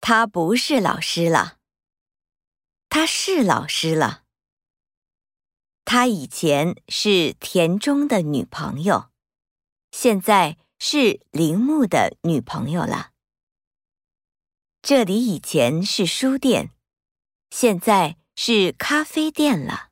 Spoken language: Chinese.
他不是老师了。他是老师了。他以前是田中的女朋友，现在是铃木的女朋友了。这里以前是书店，现在是咖啡店了。